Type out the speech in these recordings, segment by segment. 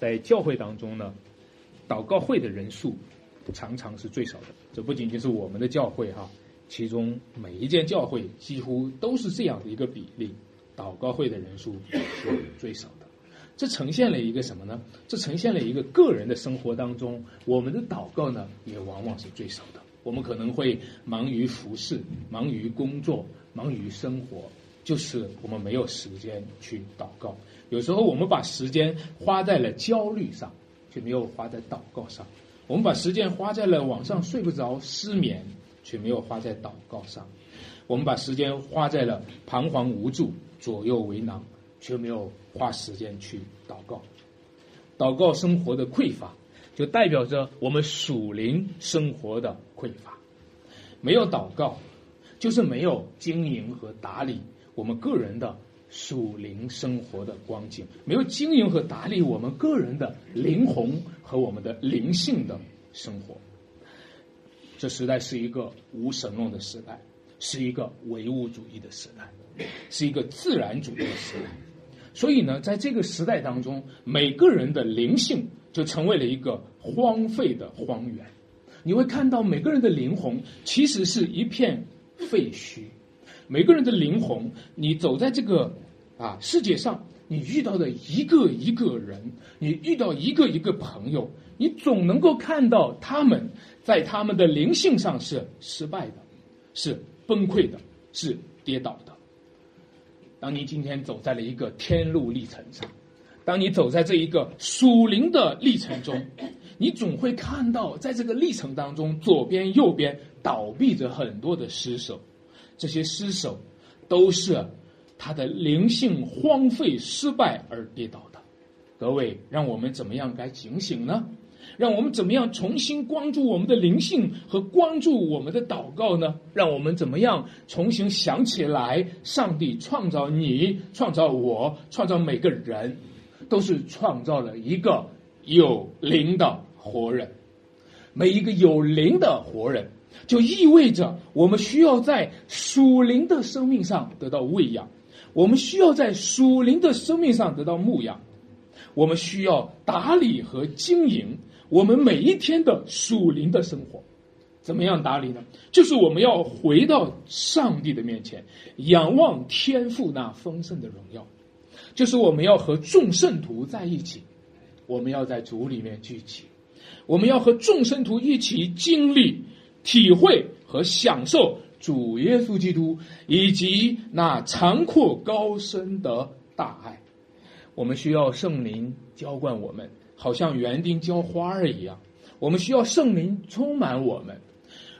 在教会当中呢，祷告会的人数常常是最少的。这不仅仅是我们的教会哈，其中每一间教会几乎都是这样的一个比例，祷告会的人数是最少的。这呈现了一个什么呢？这呈现了一个个人的生活当中，我们的祷告呢，也往往是最少的。我们可能会忙于服侍，忙于工作，忙于生活，就是我们没有时间去祷告。有时候我们把时间花在了焦虑上，却没有花在祷告上；我们把时间花在了网上睡不着、失眠，却没有花在祷告上；我们把时间花在了彷徨无助、左右为难。却没有花时间去祷告，祷告生活的匮乏，就代表着我们属灵生活的匮乏。没有祷告，就是没有经营和打理我们个人的属灵生活的光景，没有经营和打理我们个人的灵魂和我们的灵性的生活。这时代是一个无神论的时代，是一个唯物主义的时代，是一个自然主义的时代。所以呢，在这个时代当中，每个人的灵性就成为了一个荒废的荒原。你会看到每个人的灵魂其实是一片废墟。每个人的灵魂，你走在这个啊世界上，你遇到的一个一个人，你遇到一个一个朋友，你总能够看到他们在他们的灵性上是失败的，是崩溃的，是跌倒的。当你今天走在了一个天路历程上，当你走在这一个属灵的历程中，你总会看到，在这个历程当中，左边、右边倒闭着很多的尸首，这些失手都是他的灵性荒废、失败而跌倒的。各位，让我们怎么样该警醒呢？让我们怎么样重新关注我们的灵性和关注我们的祷告呢？让我们怎么样重新想起来，上帝创造你，创造我，创造每个人，都是创造了一个有灵的活人。每一个有灵的活人，就意味着我们需要在属灵的生命上得到喂养，我们需要在属灵的生命上得到牧养，我们需要打理和经营。我们每一天的属灵的生活，怎么样打理呢？就是我们要回到上帝的面前，仰望天父那丰盛的荣耀；就是我们要和众圣徒在一起，我们要在主里面聚集，我们要和众圣徒一起经历、体会和享受主耶稣基督以及那长阔高深的大爱。我们需要圣灵浇灌我们。好像园丁浇花儿一样，我们需要圣灵充满我们，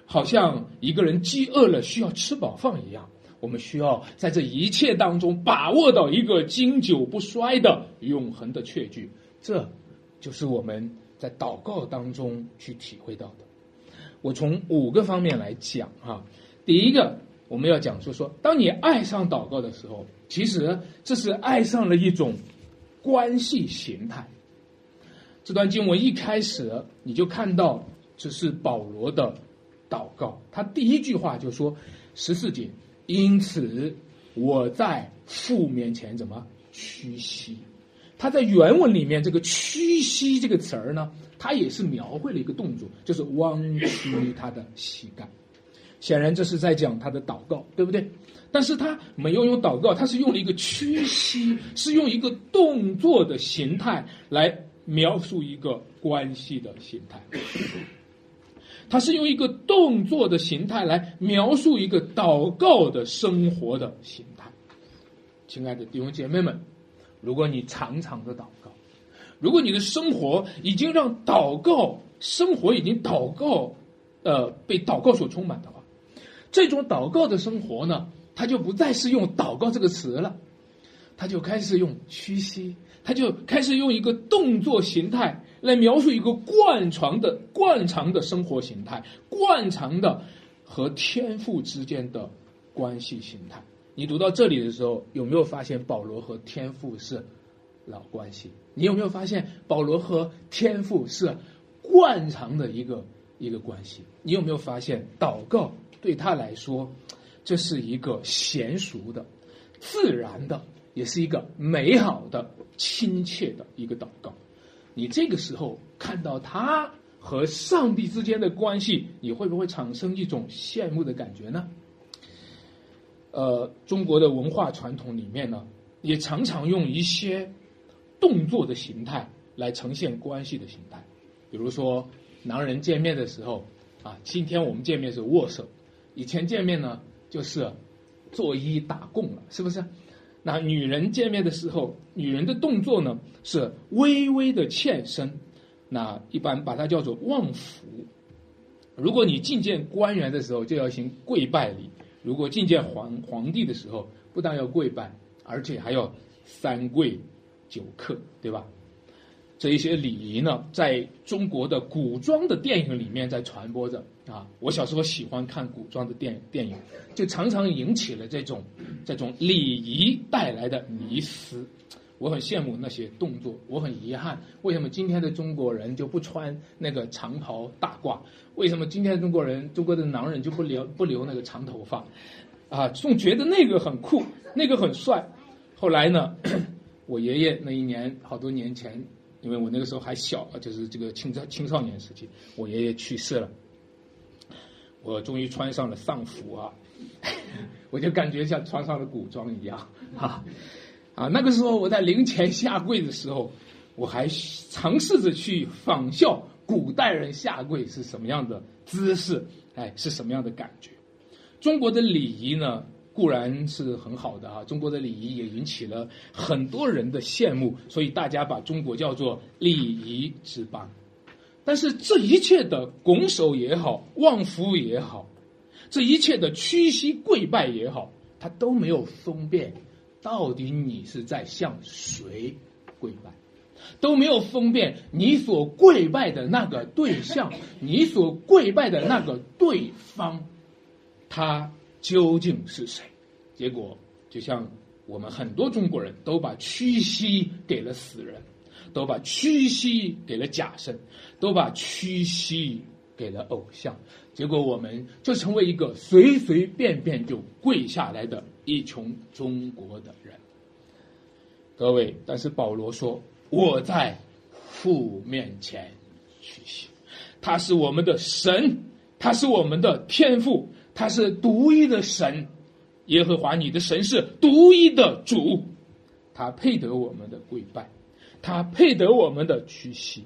好像一个人饥饿了需要吃饱饭一样，我们需要在这一切当中把握到一个经久不衰的永恒的确据。这，就是我们在祷告当中去体会到的。我从五个方面来讲哈，第一个我们要讲说说，当你爱上祷告的时候，其实这是爱上了一种关系形态。这段经文一开始，你就看到这是保罗的祷告。他第一句话就说：“十四节，因此我在父面前怎么屈膝？”他在原文里面这个“屈膝”这个词儿呢，他也是描绘了一个动作，就是弯曲他的膝盖。显然这是在讲他的祷告，对不对？但是他没有用祷告，他是用了一个屈膝，是用一个动作的形态来。描述一个关系的形态，他是用一个动作的形态来描述一个祷告的生活的形态。亲爱的弟兄姐妹们，如果你常常的祷告，如果你的生活已经让祷告生活已经祷告，呃，被祷告所充满的话，这种祷告的生活呢，它就不再是用祷告这个词了，他就开始用屈膝。他就开始用一个动作形态来描述一个惯常的、惯常的生活形态，惯常的和天赋之间的关系形态。你读到这里的时候，有没有发现保罗和天赋是老关系？你有没有发现保罗和天赋是惯常的一个一个关系？你有没有发现祷告对他来说，这是一个娴熟的、自然的？也是一个美好的、亲切的一个祷告。你这个时候看到他和上帝之间的关系，你会不会产生一种羡慕的感觉呢？呃，中国的文化传统里面呢，也常常用一些动作的形态来呈现关系的形态，比如说男人见面的时候，啊，今天我们见面是握手，以前见面呢就是作揖打躬了，是不是？那女人见面的时候，女人的动作呢是微微的欠身，那一般把它叫做望福。如果你觐见官员的时候，就要行跪拜礼。如果觐见皇皇帝的时候，不但要跪拜，而且还要三跪九叩，对吧？这一些礼仪呢，在中国的古装的电影里面在传播着啊。我小时候喜欢看古装的电电影，就常常引起了这种这种礼仪带来的迷思。我很羡慕那些动作，我很遗憾，为什么今天的中国人就不穿那个长袍大褂？为什么今天的中国人，中国的男人就不留不留那个长头发？啊，总觉得那个很酷，那个很帅。后来呢，我爷爷那一年好多年前，因为我那个时候还小，就是这个青少青少年时期，我爷爷去世了，我终于穿上了丧服啊，我就感觉像穿上了古装一样啊。啊，那个时候我在灵前下跪的时候，我还尝试着去仿效古代人下跪是什么样的姿势，哎，是什么样的感觉？中国的礼仪呢，固然是很好的啊，中国的礼仪也引起了很多人的羡慕，所以大家把中国叫做礼仪之邦。但是这一切的拱手也好，望夫也好，这一切的屈膝跪拜也好，它都没有分辨。到底你是在向谁跪拜，都没有分辨你所跪拜的那个对象，你所跪拜的那个对方，他究竟是谁？结果就像我们很多中国人都把屈膝给了死人，都把屈膝给了假神，都把屈膝给了偶像，结果我们就成为一个随随便便就跪下来的。一穷中国的人，各位，但是保罗说：“我在父面前屈膝，他是我们的神，他是我们的天父，他是独一的神，耶和华你的神是独一的主，他配得我们的跪拜，他配得我们的屈膝。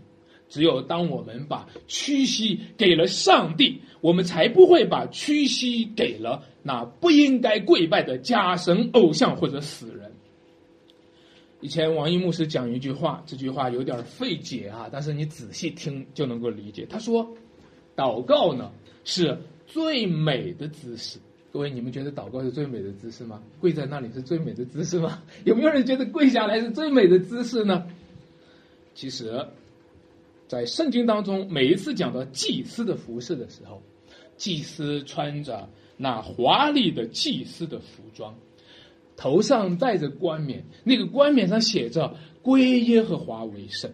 只有当我们把屈膝给了上帝，我们才不会把屈膝给了。”那不应该跪拜的假神偶像或者死人。以前王一牧师讲一句话，这句话有点费解啊，但是你仔细听就能够理解。他说：“祷告呢是最美的姿势。”各位，你们觉得祷告是最美的姿势吗？跪在那里是最美的姿势吗？有没有人觉得跪下来是最美的姿势呢？其实，在圣经当中，每一次讲到祭司的服饰的时候，祭司穿着。那华丽的祭司的服装，头上戴着冠冕，那个冠冕上写着“归耶和华为圣”。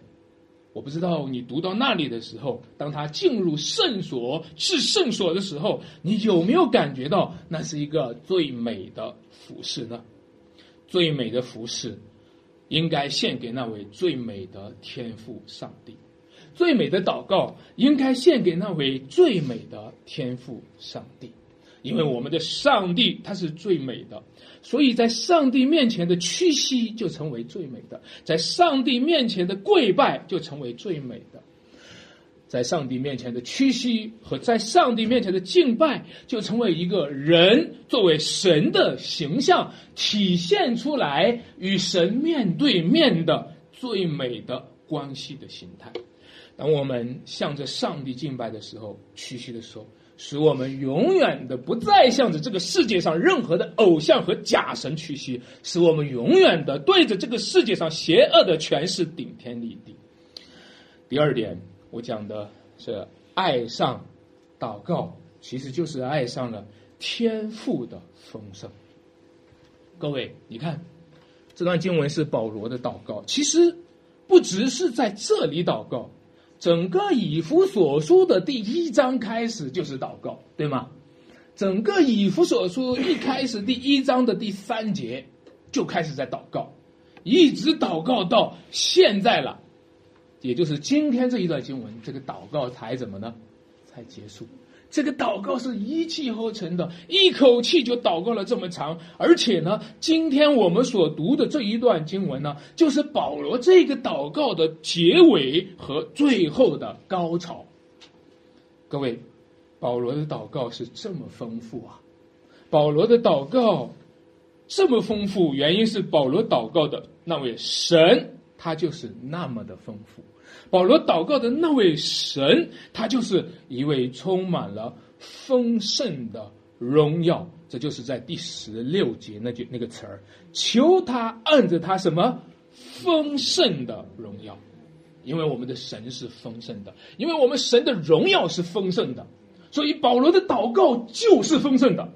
我不知道你读到那里的时候，当他进入圣所是圣所的时候，你有没有感觉到那是一个最美的服饰呢？最美的服饰，应该献给那位最美的天赋上帝。最美的祷告，应该献给那位最美的天赋上帝。因为我们的上帝他是最美的，所以在上帝面前的屈膝就成为最美的，在上帝面前的跪拜就成为最美的，在上帝面前的屈膝和在上帝面前的敬拜就成为一个人作为神的形象体现出来与神面对面的最美的关系的形态。当我们向着上帝敬拜的时候，屈膝的时候。使我们永远的不再向着这个世界上任何的偶像和假神屈膝，使我们永远的对着这个世界上邪恶的权势顶天立地。第二点，我讲的是爱上祷告，其实就是爱上了天赋的丰盛。各位，你看这段经文是保罗的祷告，其实不只是在这里祷告。整个以弗所书的第一章开始就是祷告，对吗？整个以弗所书一开始第一章的第三节就开始在祷告，一直祷告到现在了。也就是今天这一段经文，这个祷告才怎么呢？才结束。这个祷告是一气呵成的，一口气就祷告了这么长，而且呢，今天我们所读的这一段经文呢，就是保罗这个祷告的结尾和最后的高潮。各位，保罗的祷告是这么丰富啊！保罗的祷告这么丰富，原因是保罗祷告的那位神，他就是那么的丰富。保罗祷告的那位神，他就是一位充满了丰盛的荣耀。这就是在第十六节那句那个词儿，求他按着他什么丰盛的荣耀，因为我们的神是丰盛的，因为我们神的荣耀是丰盛的，所以保罗的祷告就是丰盛的。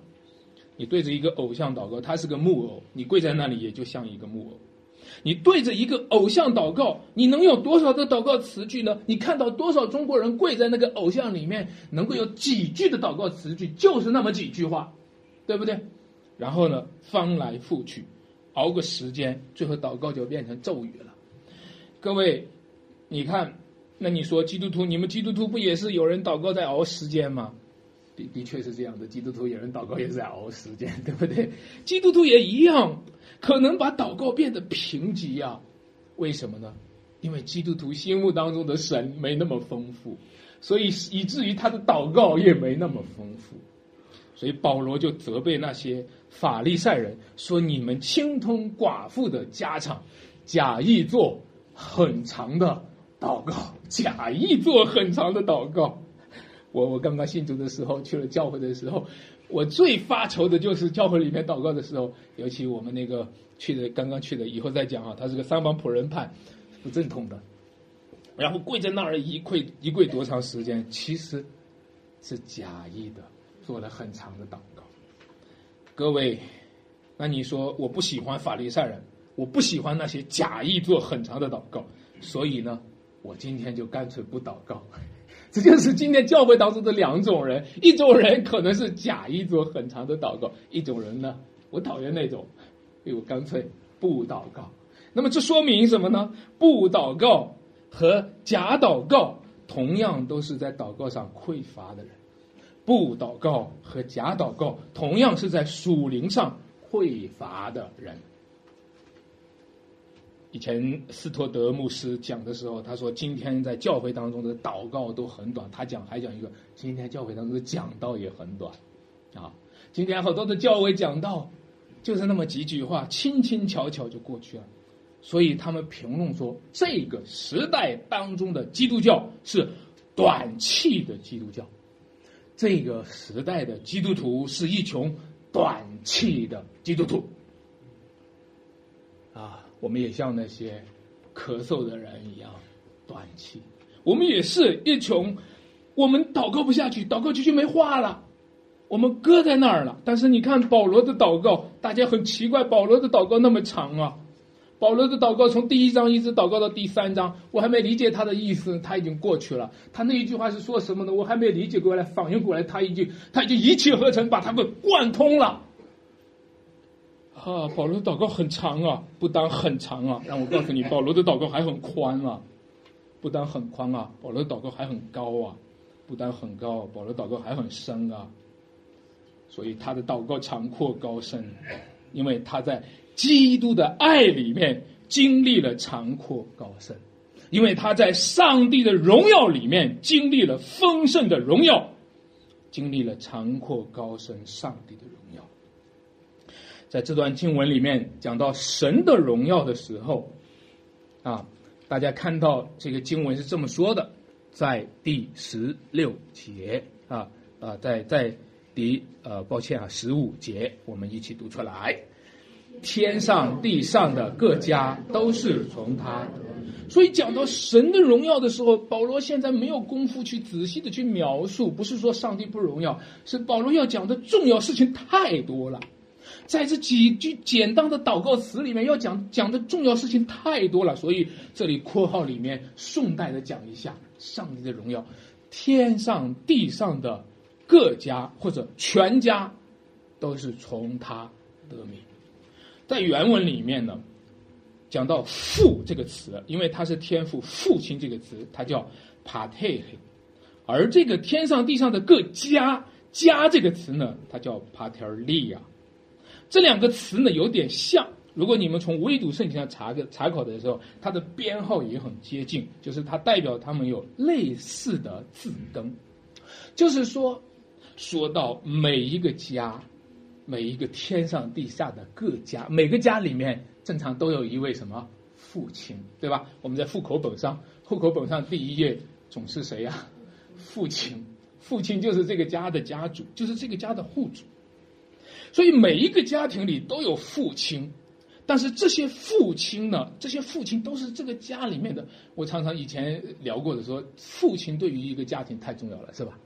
你对着一个偶像祷告，他是个木偶，你跪在那里也就像一个木偶。你对着一个偶像祷告，你能有多少的祷告词句呢？你看到多少中国人跪在那个偶像里面，能够有几句的祷告词句，就是那么几句话，对不对？然后呢，翻来覆去，熬个时间，最后祷告就变成咒语了。各位，你看，那你说基督徒，你们基督徒不也是有人祷告在熬时间吗？的的确是这样的，基督徒有人祷告也是在熬时间，对不对？基督徒也一样。可能把祷告变得贫瘠呀？为什么呢？因为基督徒心目当中的神没那么丰富，所以以至于他的祷告也没那么丰富。所以保罗就责备那些法利赛人说：“你们精通寡妇的家常，假意做很长的祷告，假意做很长的祷告。”我我刚刚信主的时候，去了教会的时候。我最发愁的就是教会里面祷告的时候，尤其我们那个去的刚刚去的，以后再讲啊，他是个三帮仆人派，不正统的，然后跪在那儿一跪一跪多长时间？其实是假意的，做了很长的祷告。各位，那你说我不喜欢法利赛人，我不喜欢那些假意做很长的祷告，所以呢，我今天就干脆不祷告。这就是今天教会当中的两种人，一种人可能是假意做很长的祷告，一种人呢，我讨厌那种，所以我干脆不祷告。那么这说明什么呢？不祷告和假祷告同样都是在祷告上匮乏的人，不祷告和假祷告同样是在属灵上匮乏的人。以前斯托德牧师讲的时候，他说今天在教会当中的祷告都很短。他讲还讲一个，今天教会当中的讲道也很短，啊，今天好多的教会讲道就是那么几句话，轻轻巧巧就过去了。所以他们评论说，这个时代当中的基督教是短气的基督教，这个时代的基督徒是一群短气的基督徒。啊我们也像那些咳嗽的人一样断气，我们也是一穷，我们祷告不下去，祷告就就没话了，我们搁在那儿了。但是你看保罗的祷告，大家很奇怪，保罗的祷告那么长啊！保罗的祷告从第一章一直祷告到第三章，我还没理解他的意思，他已经过去了。他那一句话是说什么呢？我还没理解过来，反应过来，他已经他已经一气呵成把他给贯通了。啊，保罗的祷告很长啊，不单很长啊，让我告诉你，保罗的祷告还很宽啊，不单很宽啊，保罗的祷告还很高啊，不单很高，保罗祷告还很深啊。所以他的祷告长阔高深，因为他在基督的爱里面经历了长阔高深，因为他在上帝的荣耀里面经历了丰盛的荣耀，经历了长阔高深上帝的荣耀。在这段经文里面讲到神的荣耀的时候，啊，大家看到这个经文是这么说的，在第十六节啊啊，在在第呃，抱歉啊，十五节，我们一起读出来。天上地上的各家都是从他得，所以讲到神的荣耀的时候，保罗现在没有功夫去仔细的去描述，不是说上帝不荣耀，是保罗要讲的重要事情太多了。在这几句简单的祷告词里面，要讲讲的重要事情太多了，所以这里括号里面顺带的讲一下上帝的荣耀，天上地上的各家或者全家都是从他得名。在原文里面呢，讲到父这个词，因为他是天父父亲这个词，它叫 pater，而这个天上地上的各家家这个词呢，它叫 patelia。这两个词呢有点像，如果你们从微读圣经上查个查考的时候，它的编号也很接近，就是它代表它们有类似的字根，就是说，说到每一个家。每一个天上地下的各家，每个家里面正常都有一位什么父亲，对吧？我们在户口本上，户口本上第一页总是谁呀？父亲，父亲就是这个家的家主，就是这个家的户主。所以每一个家庭里都有父亲，但是这些父亲呢，这些父亲都是这个家里面的。我常常以前聊过的说，父亲对于一个家庭太重要了，是吧？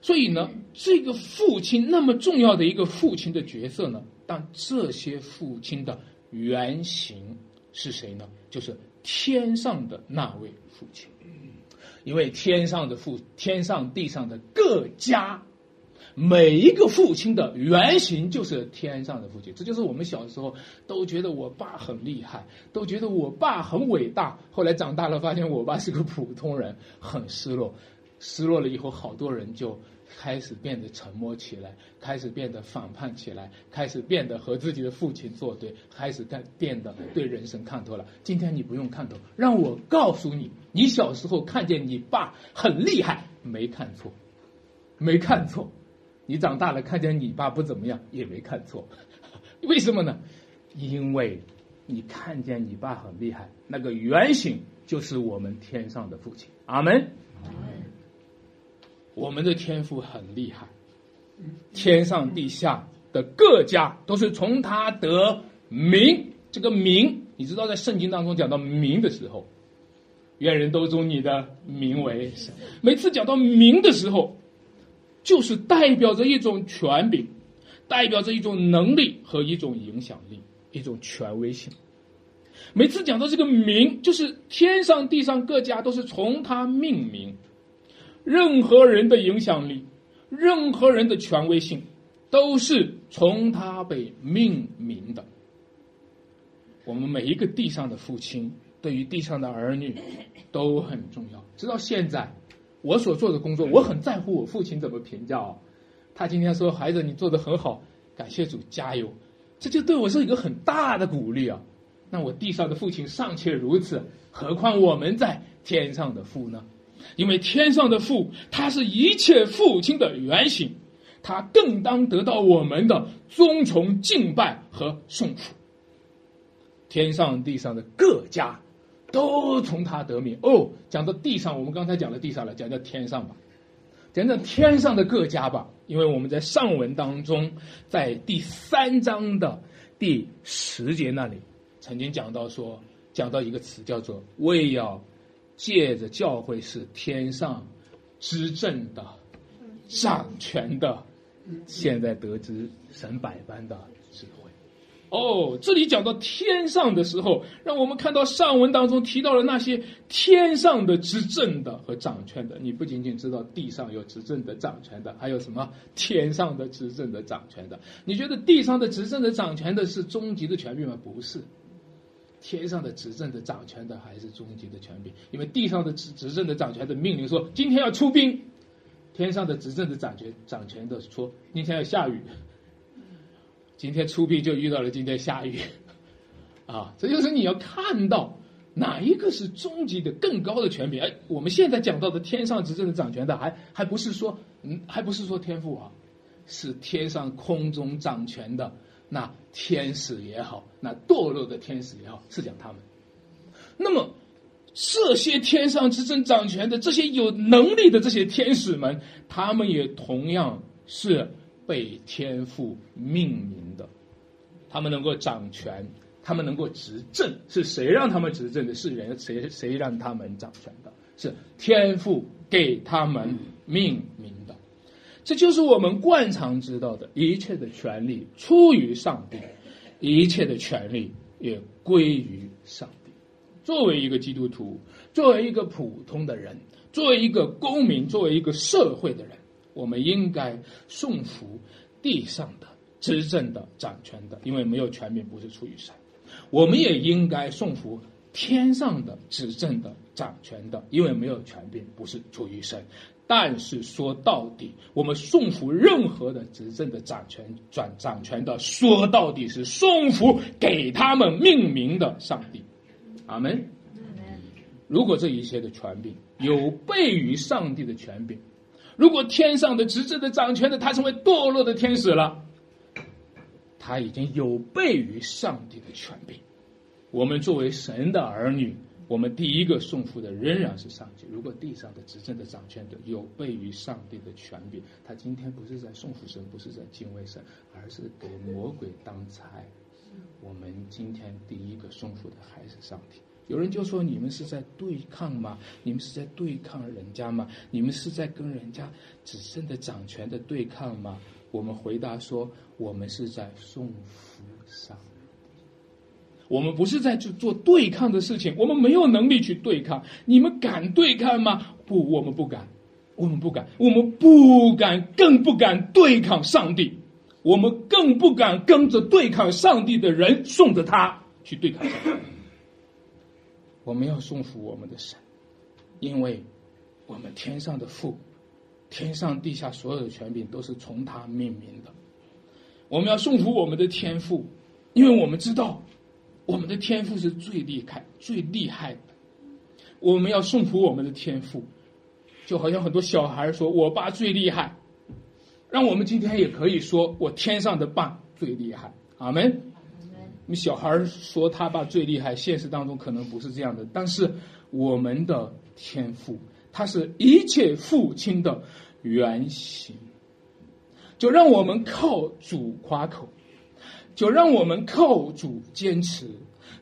所以呢，这个父亲那么重要的一个父亲的角色呢，但这些父亲的原型是谁呢？就是天上的那位父亲，因为天上的父，天上地上的各家，每一个父亲的原型就是天上的父亲。这就是我们小时候都觉得我爸很厉害，都觉得我爸很伟大。后来长大了，发现我爸是个普通人，很失落。失落了以后，好多人就。开始变得沉默起来，开始变得反叛起来，开始变得和自己的父亲作对，开始变变得对人生看透了。今天你不用看透，让我告诉你，你小时候看见你爸很厉害，没看错，没看错。你长大了看见你爸不怎么样，也没看错。为什么呢？因为你看见你爸很厉害，那个原型就是我们天上的父亲。阿门。我们的天赋很厉害，天上地下的各家都是从他得名。这个名，你知道，在圣经当中讲到名的时候，愿人都尊你的名为神。每次讲到名的时候，就是代表着一种权柄，代表着一种能力和一种影响力，一种权威性。每次讲到这个名，就是天上地上各家都是从他命名。任何人的影响力，任何人的权威性，都是从他被命名的。我们每一个地上的父亲，对于地上的儿女都很重要。直到现在，我所做的工作，我很在乎我父亲怎么评价。他今天说：“孩子，你做的很好，感谢主，加油。”这就对我是一个很大的鼓励啊。那我地上的父亲尚且如此，何况我们在天上的父呢？因为天上的父，他是一切父亲的原型，他更当得到我们的尊崇、敬拜和颂服。天上地上的各家，都从他得名。哦，讲到地上，我们刚才讲了地上了，讲到天上吧，讲讲天上的各家吧。因为我们在上文当中，在第三章的第十节那里，曾经讲到说，讲到一个词叫做“为要”。借着教会是天上执政的、掌权的，现在得知神百般的。哦，这里讲到天上的时候，让我们看到上文当中提到了那些天上的执政的和掌权的。你不仅仅知道地上有执政的、掌权的，还有什么天上的执政的、掌权的？你觉得地上的执政的、掌权的是终极的权柄吗？不是。天上的执政的掌权的还是终极的权柄，因为地上的执执政的掌权的命令说今天要出兵，天上的执政的掌权掌权的说今天要下雨，今天出兵就遇到了今天下雨，啊，这就是你要看到哪一个是终极的更高的权柄。哎，我们现在讲到的天上执政的掌权的还还不是说嗯还不是说天父啊，是天上空中掌权的。那天使也好，那堕落的天使也好，是讲他们。那么这些天上执政掌权的、这些有能力的这些天使们，他们也同样是被天父命名。他们能够掌权，他们能够执政，是谁让他们执政的？是人谁谁让他们掌权的？是天赋给他们命名的。这就是我们惯常知道的一切的权利出于上帝，一切的权利也归于上帝。作为一个基督徒，作为一个普通的人，作为一个公民，作为一个社会的人，我们应该顺服地上的执政的、掌权的，因为没有权柄不是出于神。我们也应该顺服天上的执政的掌权的，因为没有权柄不是出于神。但是说到底，我们顺服任何的执政的掌权转掌权的，说到底是顺服给他们命名的上帝。阿门。如果这一切的权柄有悖于上帝的权柄，如果天上的执政的掌权的他成为堕落的天使了，他已经有悖于上帝的权柄。我们作为神的儿女。我们第一个送福的仍然是上帝。如果地上的执政的掌权者有悖于上帝的权柄，他今天不是在送福神，不是在敬畏神，而是给魔鬼当差。我们今天第一个送福的还是上帝。有人就说：“你们是在对抗吗？你们是在对抗人家吗？你们是在跟人家执政的掌权的对抗吗？”我们回答说：“我们是在送服上。”我们不是在去做对抗的事情，我们没有能力去对抗。你们敢对抗吗？不，我们不敢，我们不敢，我们不敢，更不敢对抗上帝。我们更不敢跟着对抗上帝的人，送着他去对抗。我们要送服我们的神，因为我们天上的父，天上地下所有的权柄都是从他命名的。我们要送服我们的天赋，因为我们知道。我们的天赋是最厉害、最厉害的。我们要顺服我们的天赋，就好像很多小孩说：“我爸最厉害。”让我们今天也可以说：“我天上的爸最厉害。”阿门。你小孩说他爸最厉害，现实当中可能不是这样的。但是我们的天赋，他是一切父亲的原型。就让我们靠主夸口。就让我们靠主坚持，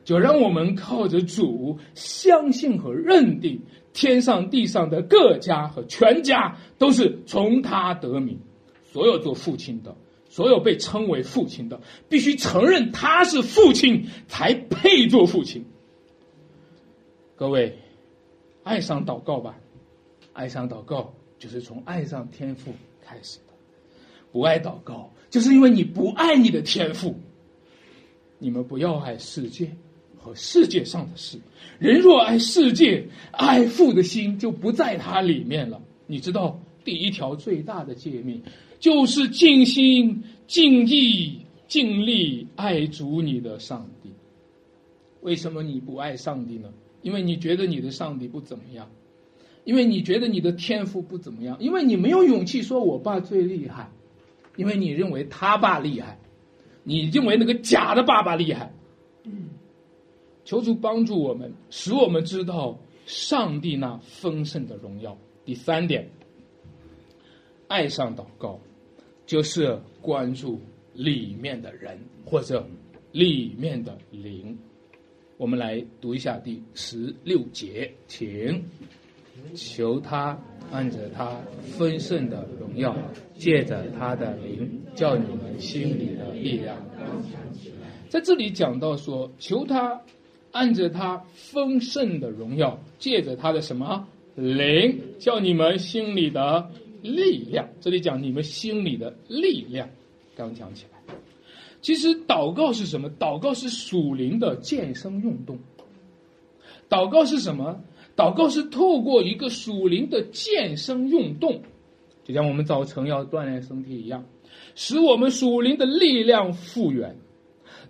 就让我们靠着主相信和认定，天上地上的各家和全家都是从他得名。所有做父亲的，所有被称为父亲的，必须承认他是父亲，才配做父亲。各位，爱上祷告吧，爱上祷告就是从爱上天赋开始。不爱祷告。就是因为你不爱你的天赋，你们不要爱世界和世界上的事。人若爱世界，爱父的心就不在它里面了。你知道，第一条最大的诫命就是尽心、尽意、尽力爱主你的上帝。为什么你不爱上帝呢？因为你觉得你的上帝不怎么样，因为你觉得你的天赋不怎么样，因为你没有勇气说我爸最厉害。因为你认为他爸厉害，你认为那个假的爸爸厉害。求主帮助我们，使我们知道上帝那丰盛的荣耀。第三点，爱上祷告，就是关注里面的人或者里面的灵。我们来读一下第十六节，请。求他按着他丰盛的荣耀，借着他的灵，叫你们心里的力量。在这里讲到说，求他按着他丰盛的荣耀，借着他的什么灵，叫你们心里的力量。这里讲你们心里的力量，刚讲起来，其实祷告是什么？祷告是属灵的健身运动。祷告是什么？祷告是透过一个属灵的健身运动，就像我们早晨要锻炼身体一样，使我们属灵的力量复原。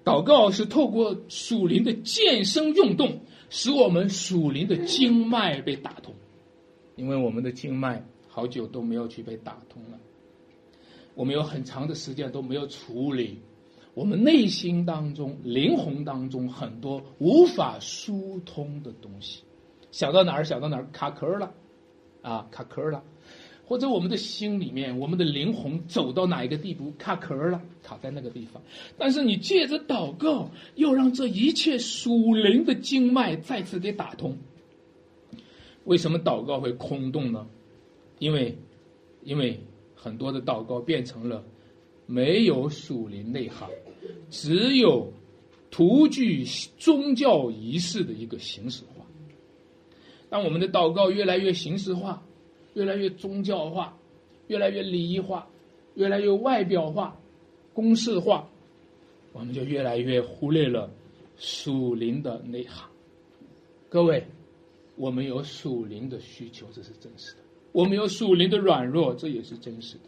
祷告是透过属灵的健身运动，使我们属灵的经脉被打通，因为我们的经脉好久都没有去被打通了，我们有很长的时间都没有处理我们内心当中、灵魂当中很多无法疏通的东西。想到哪儿想到哪儿卡壳了，啊卡壳了，或者我们的心里面，我们的灵魂走到哪一个地步卡壳了，卡在那个地方。但是你借着祷告，又让这一切属灵的经脉再次给打通。为什么祷告会空洞呢？因为，因为很多的祷告变成了没有属灵内涵，只有徒具宗教仪式的一个形式当我们的祷告越来越形式化，越来越宗教化，越来越礼仪化，越来越外表化、公式化，我们就越来越忽略了属灵的内涵。各位，我们有属灵的需求，这是真实的；我们有属灵的软弱，这也是真实的。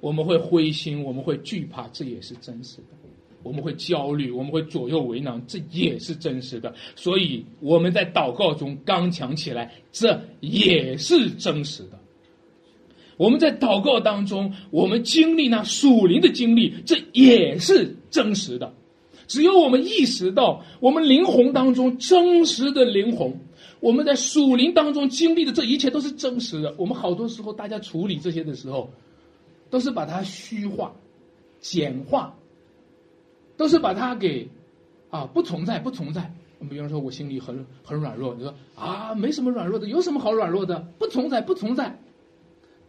我们会灰心，我们会惧怕，这也是真实的；我们会焦虑，我们会左右为难，这也是真实的。所以我们在祷告中刚强起来，这也是真实的。我们在祷告当中，我们经历那属灵的经历，这也是真实的。只有我们意识到，我们灵魂当中真实的灵魂，我们在属灵当中经历的这一切都是真实的。我们好多时候，大家处理这些的时候，都是把它虚化、简化，都是把它给啊不存在、不存在。比方说，我心里很很软弱，你说啊，没什么软弱的，有什么好软弱的？不存在，不存在。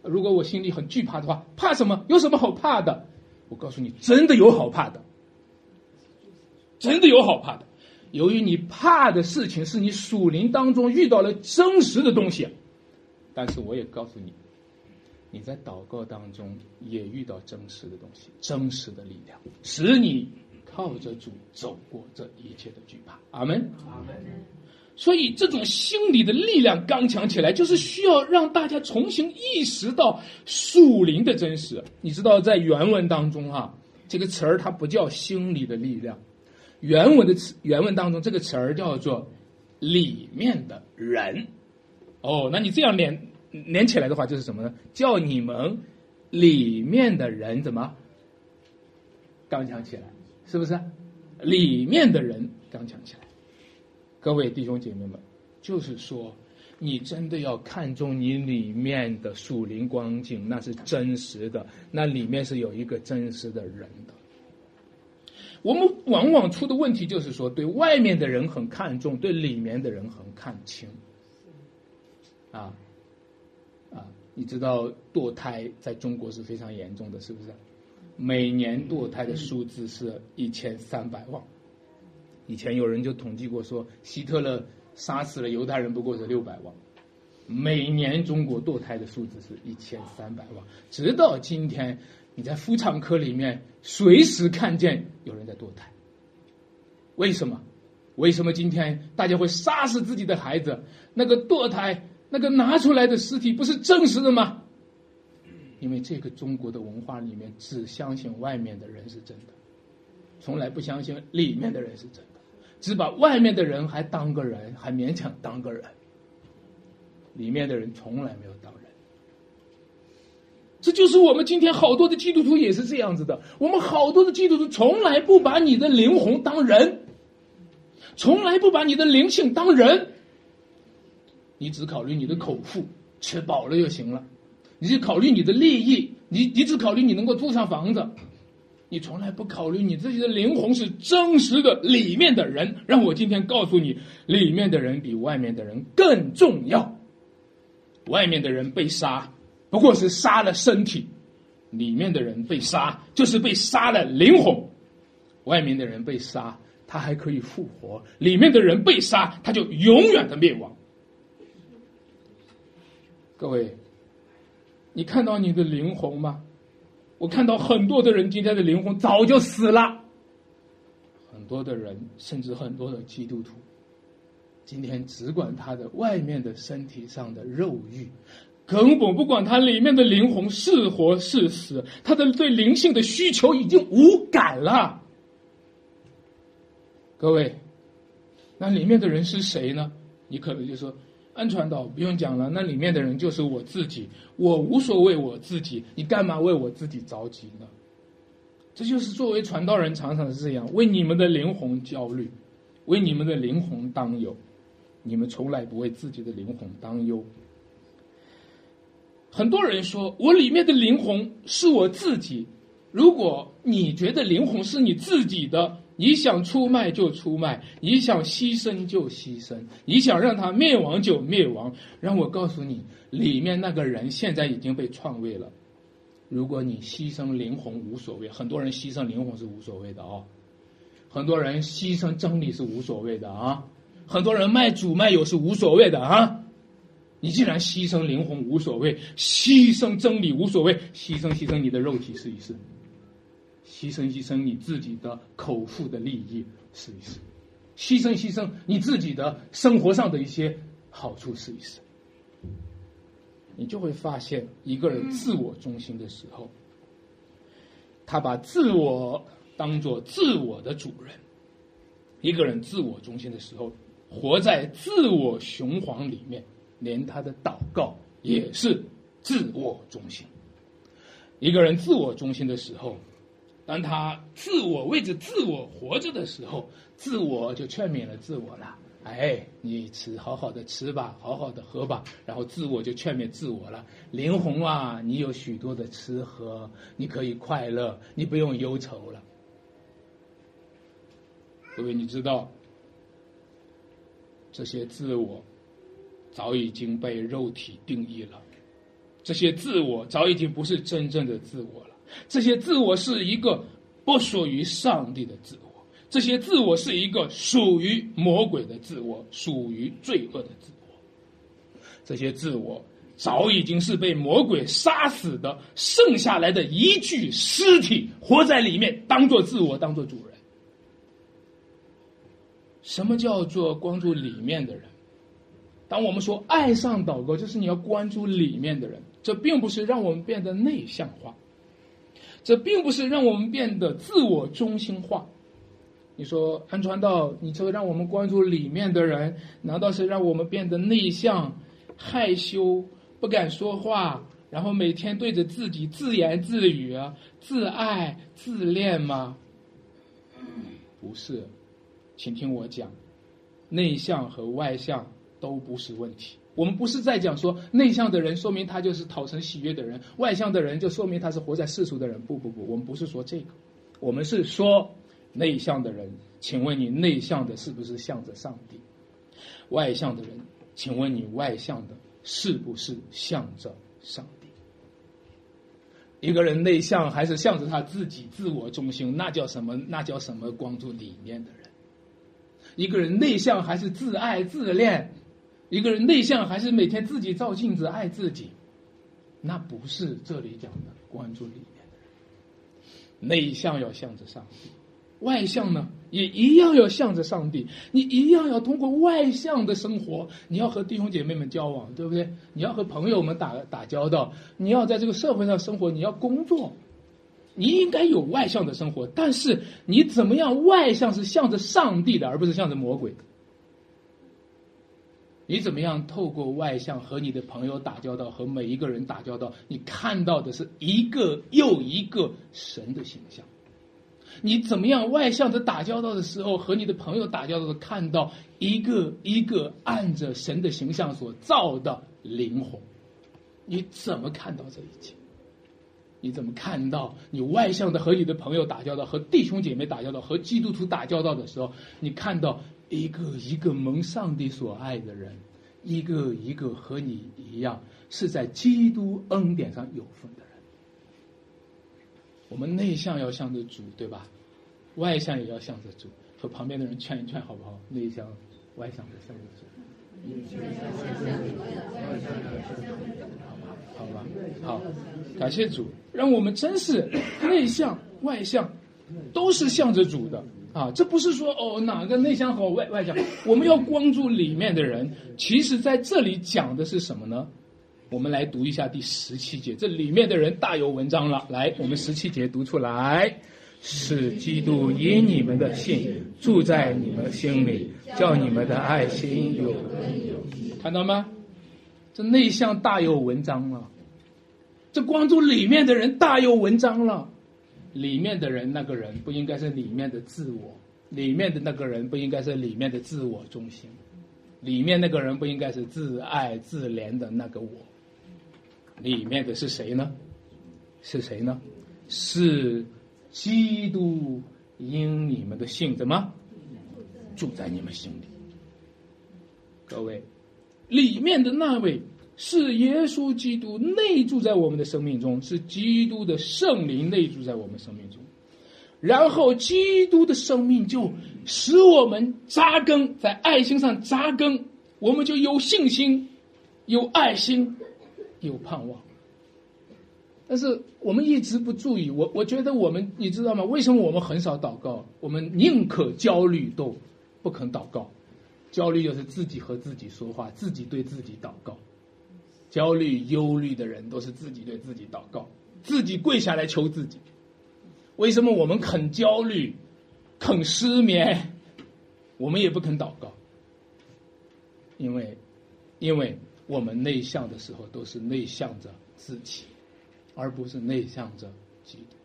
如果我心里很惧怕的话，怕什么？有什么好怕的？我告诉你，真的有好怕的，真的有好怕的。由于你怕的事情是你属灵当中遇到了真实的东西，但是我也告诉你，你在祷告当中也遇到真实的东西，真实的力量，使你靠着主走过这一切的惧怕。阿门。阿门。所以，这种心理的力量刚强起来，就是需要让大家重新意识到属灵的真实。你知道，在原文当中哈，这个词儿它不叫心理的力量，原文的词原文当中这个词儿叫做里面的人。哦，那你这样连连起来的话，就是什么呢？叫你们里面的人怎么刚强起来？是不是？里面的人刚强起来。各位弟兄姐妹们，就是说，你真的要看重你里面的属灵光景，那是真实的，那里面是有一个真实的人的。我们往往出的问题就是说，对外面的人很看重，对里面的人很看轻。啊，啊，你知道堕胎在中国是非常严重的，是不是？每年堕胎的数字是一千三百万。以前有人就统计过，说希特勒杀死了犹太人不过是六百万，每年中国堕胎的数字是一千三百万。直到今天，你在妇产科里面随时看见有人在堕胎。为什么？为什么今天大家会杀死自己的孩子？那个堕胎，那个拿出来的尸体不是真实的吗？因为这个中国的文化里面只相信外面的人是真的，从来不相信里面的人是真的。只把外面的人还当个人，还勉强当个人，里面的人从来没有当人。这就是我们今天好多的基督徒也是这样子的。我们好多的基督徒从来不把你的灵魂当人，从来不把你的灵性当人。你只考虑你的口腹，吃饱了就行了。你只考虑你的利益，你你只考虑你能够住上房子。你从来不考虑你自己的灵魂是真实的里面的人，让我今天告诉你，里面的人比外面的人更重要。外面的人被杀，不过是杀了身体；里面的人被杀，就是被杀了灵魂。外面的人被杀，他还可以复活；里面的人被杀，他就永远的灭亡。各位，你看到你的灵魂吗？我看到很多的人今天的灵魂早就死了，很多的人甚至很多的基督徒，今天只管他的外面的身体上的肉欲，根本不管他里面的灵魂是活是死，他的对灵性的需求已经无感了。各位，那里面的人是谁呢？你可能就说。安传道不用讲了，那里面的人就是我自己，我无所谓我自己，你干嘛为我自己着急呢？这就是作为传道人常常是这样，为你们的灵魂焦虑，为你们的灵魂担忧，你们从来不为自己的灵魂担忧。很多人说我里面的灵魂是我自己，如果你觉得灵魂是你自己的。你想出卖就出卖，你想牺牲就牺牲，你想让他灭亡就灭亡。让我告诉你，里面那个人现在已经被篡位了。如果你牺牲灵魂无所谓，很多人牺牲灵魂是无所谓的啊，很多人牺牲真理是无所谓的啊，很多人卖主卖友是无所谓的啊。你既然牺牲灵魂无所谓，牺牲真理无所谓，牺牲牺牲你的肉体试一试。牺牲牺牲你自己的口腹的利益，试一试。牺牲牺牲你自己的生活上的一些好处试一试，你就会发现，一个人自我中心的时候，他把自我当做自我的主人。一个人自我中心的时候，活在自我雄黄里面，连他的祷告也是自我中心。一个人自我中心的时候，当他自我为着自我活着的时候，自我就劝勉了自我了。哎，你吃好好的吃吧，好好的喝吧，然后自我就劝勉自我了。灵魂啊，你有许多的吃喝，你可以快乐，你不用忧愁了。各位，你知道，这些自我早已经被肉体定义了，这些自我早已经不是真正的自我了，这些自我是一个不属于上帝的自我。这些自我是一个属于魔鬼的自我，属于罪恶的自我。这些自我早已经是被魔鬼杀死的，剩下来的一具尸体，活在里面，当做自我，当做主人。什么叫做关注里面的人？当我们说爱上祷告，就是你要关注里面的人。这并不是让我们变得内向化，这并不是让我们变得自我中心化。你说安传道，你这个让我们关注里面的人，难道是让我们变得内向、害羞、不敢说话，然后每天对着自己自言自语、自爱自恋吗？不是，请听我讲，内向和外向都不是问题。我们不是在讲说内向的人说明他就是讨成喜悦的人，外向的人就说明他是活在世俗的人。不不不，我们不是说这个，我们是说。内向的人，请问你内向的是不是向着上帝？外向的人，请问你外向的是不是向着上帝？一个人内向还是向着他自己自我中心？那叫什么？那叫什么？光注里面的人。一个人内向还是自爱自恋？一个人内向还是每天自己照镜子爱自己？那不是这里讲的关注里面的人。内向要向着上帝。外向呢，也一样要向着上帝。你一样要通过外向的生活，你要和弟兄姐妹们交往，对不对？你要和朋友们打打交道，你要在这个社会上生活，你要工作，你应该有外向的生活。但是你怎么样外向是向着上帝的，而不是向着魔鬼。你怎么样透过外向和你的朋友打交道，和每一个人打交道，你看到的是一个又一个神的形象。你怎么样外向的打交道的时候，和你的朋友打交道的，看到一个一个按着神的形象所造的灵魂，你怎么看到这一切？你怎么看到你外向的和你的朋友打交道，和弟兄姐妹打交道，和基督徒打交道的时候，你看到一个一个蒙上帝所爱的人，一个一个和你一样是在基督恩典上有份的人。我们内向要向着主，对吧？外向也要向着主，和旁边的人劝一劝，好不好？内向、外向的向着主。好吧，好，感谢主，让我们真是内向、外向都是向着主的啊！这不是说哦哪个内向好，外外向，我们要关注里面的人。其实在这里讲的是什么呢？我们来读一下第十七节，这里面的人大有文章了。来，我们十七节读出来：是基督因你们的信住在你们心里，叫你们的爱心有看到吗？这内向大有文章了，这关注里面的人大有文章了。里面的人那个人不应该是里面的自我，里面的那个人不应该是里面的自我中心，里面那个人不应该是自爱自怜的那个我。里面的是谁呢？是谁呢？是基督因你们的信怎么住在你们心里？各位，里面的那位是耶稣基督内住在我们的生命中，是基督的圣灵内住在我们生命中，然后基督的生命就使我们扎根在爱心上扎根，我们就有信心，有爱心。有盼望，但是我们一直不注意。我我觉得我们，你知道吗？为什么我们很少祷告？我们宁可焦虑都不肯祷告。焦虑就是自己和自己说话，自己对自己祷告。焦虑、忧虑的人都是自己对自己祷告，自己跪下来求自己。为什么我们肯焦虑、肯失眠，我们也不肯祷告？因为，因为我们内向的时候都是内向着自己，而不是内向着基督。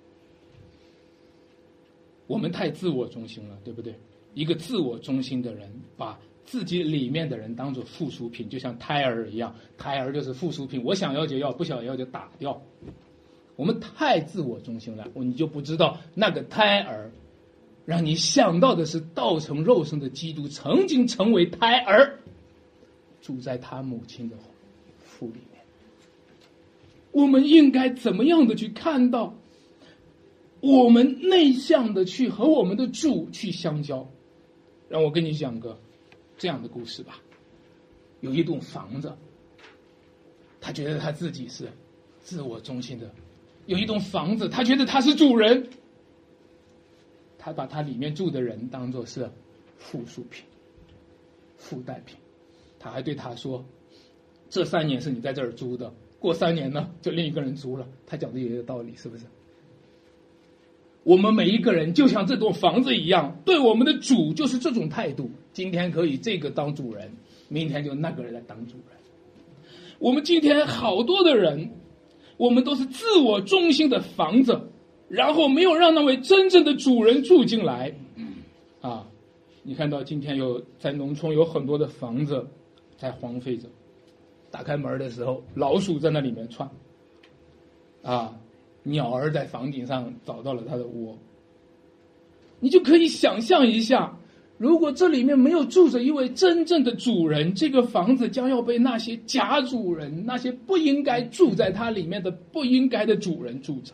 我们太自我中心了，对不对？一个自我中心的人，把自己里面的人当做附属品，就像胎儿一样，胎儿就是附属品，我想要就要，不想要就打掉。我们太自我中心了，你就不知道那个胎儿，让你想到的是道成肉身的基督曾经成为胎儿，住在他母亲的腹里面。我们应该怎么样的去看到？我们内向的去和我们的主去相交，让我跟你讲个这样的故事吧。有一栋房子，他觉得他自己是自我中心的；有一栋房子，他觉得他是主人，他把他里面住的人当做是附属品、附带品。他还对他说：“这三年是你在这儿租的，过三年呢，就另一个人租了。”他讲的也有道理，是不是？我们每一个人就像这栋房子一样，对我们的主就是这种态度。今天可以这个当主人，明天就那个人来当主人。我们今天好多的人，我们都是自我中心的房子，然后没有让那位真正的主人住进来。啊，你看到今天有在农村有很多的房子在荒废着，打开门的时候，老鼠在那里面窜。啊。鸟儿在房顶上找到了它的窝，你就可以想象一下，如果这里面没有住着一位真正的主人，这个房子将要被那些假主人、那些不应该住在它里面的不应该的主人住着，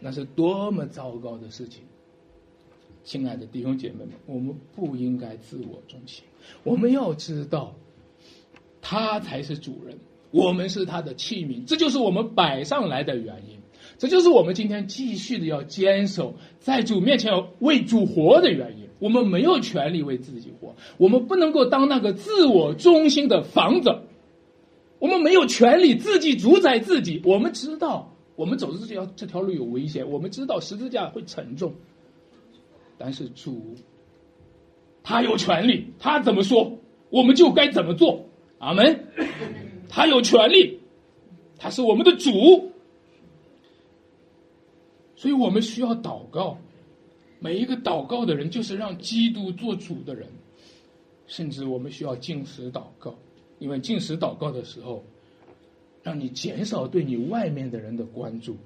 那是多么糟糕的事情！亲爱的弟兄姐妹们，我们不应该自我中心，我们要知道，他才是主人，我们是他的器皿，这就是我们摆上来的原因。这就是我们今天继续的要坚守在主面前为主活的原因。我们没有权利为自己活，我们不能够当那个自我中心的房子，我们没有权利自己主宰自己。我们知道，我们走的这条这条路有危险，我们知道十字架会沉重，但是主他有权利，他怎么说，我们就该怎么做。阿门。他有权利，他是我们的主。所以我们需要祷告，每一个祷告的人就是让基督做主的人，甚至我们需要进食祷告，因为进食祷告的时候，让你减少对你外面的人的关注，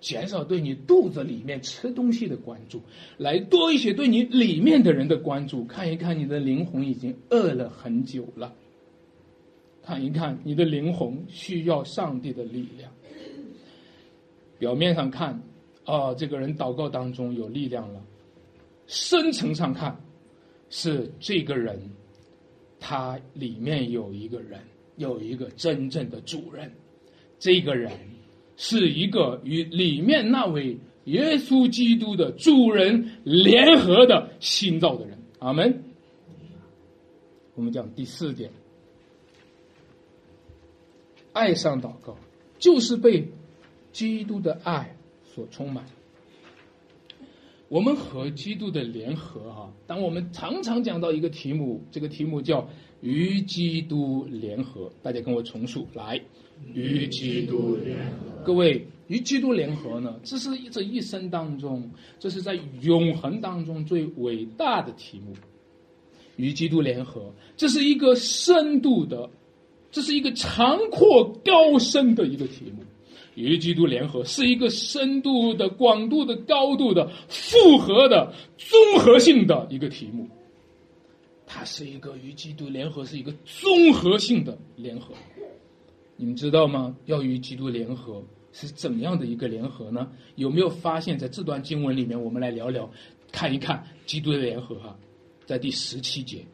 减少对你肚子里面吃东西的关注，来多一些对你里面的人的关注，看一看你的灵魂已经饿了很久了，看一看你的灵魂需要上帝的力量。表面上看。哦，这个人祷告当中有力量了。深层上看，是这个人，他里面有一个人，有一个真正的主人。这个人是一个与里面那位耶稣基督的主人联合的心造的人。阿门。我们讲第四点，爱上祷告，就是被基督的爱。所充满，我们和基督的联合哈。当我们常常讲到一个题目，这个题目叫“与基督联合”，大家跟我重述来：“与基督联合。”各位，与基督联合呢？这是这一生当中，这是在永恒当中最伟大的题目。与基督联合，这是一个深度的，这是一个长阔高深的一个题目。与基督联合是一个深度的、广度的、高度的、复合的、综合性的一个题目。它是一个与基督联合，是一个综合性的联合。你们知道吗？要与基督联合是怎样的一个联合呢？有没有发现，在这段经文里面，我们来聊聊，看一看基督的联合哈，在第十七节，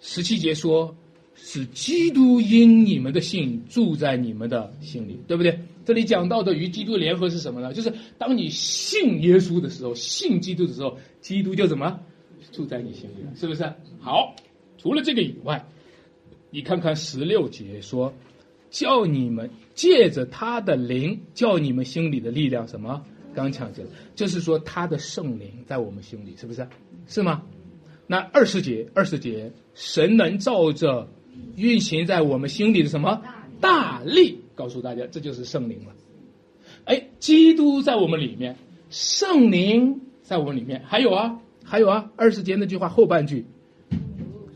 十七节说。是基督因你们的信住在你们的心里，对不对？这里讲到的与基督联合是什么呢？就是当你信耶稣的时候，信基督的时候，基督就怎么住在你心里了，是不是？好，除了这个以外，你看看十六节说，叫你们借着他的灵，叫你们心里的力量什么刚强起来，就是说他的圣灵在我们心里，是不是？是吗？那二十节，二十节，神能照着运行在我们心里的什么大力，告诉大家，这就是圣灵了。哎，基督在我们里面，圣灵在我们里面，还有啊，还有啊，二十节那句话后半句，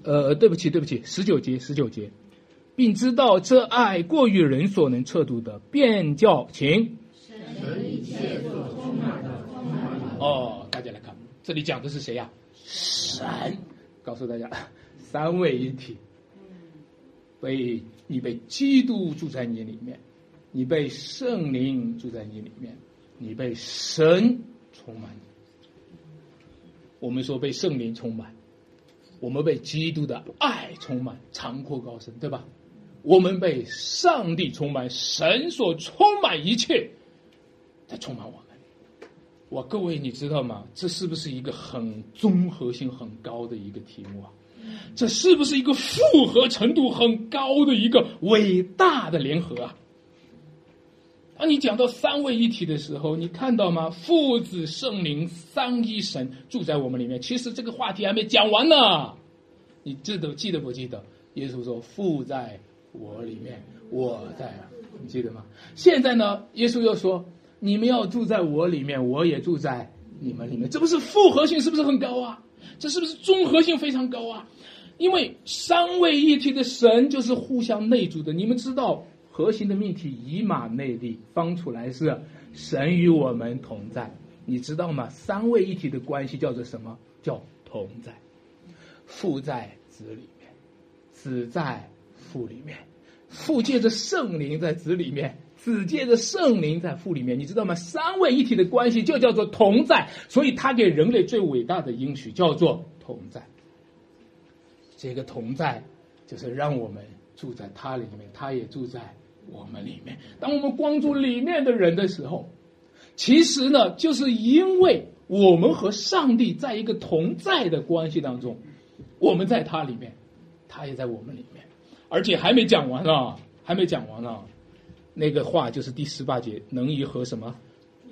呃，对不起，对不起，十九节，十九节，并知道这爱过于人所能测度的，便叫情。哦，大家来看，这里讲的是谁呀？神，告诉大家，三位一体，被你被基督住在你里面。你被圣灵住在你里面，你被神充满。我们说被圣灵充满，我们被基督的爱充满，长阔高深，对吧？我们被上帝充满，神所充满一切，在充满我们。哇，各位，你知道吗？这是不是一个很综合性很高的一个题目啊？这是不是一个复合程度很高的一个伟大的联合啊？当你讲到三位一体的时候，你看到吗？父子圣灵三一神住在我们里面。其实这个话题还没讲完呢，你记得记得不记得？耶稣说：“父在我里面，我在。”你记得吗？现在呢？耶稣又说：“你们要住在我里面，我也住在你们里面。”这不是复合性是不是很高啊？这是不是综合性非常高啊？因为三位一体的神就是互相内住的。你们知道？核心的命题以马内利方出来是神与我们同在，你知道吗？三位一体的关系叫做什么？叫同在。父在子里面，子在父里面，父借着圣灵在子里面，子借着圣灵在父里面。你知道吗？三位一体的关系就叫做同在，所以他给人类最伟大的应许叫做同在。这个同在就是让我们住在他里面，他也住在。我们里面，当我们关注里面的人的时候，其实呢，就是因为我们和上帝在一个同在的关系当中，我们在他里面，他也在我们里面，而且还没讲完呢，还没讲完呢。那个话就是第十八节，能与和什么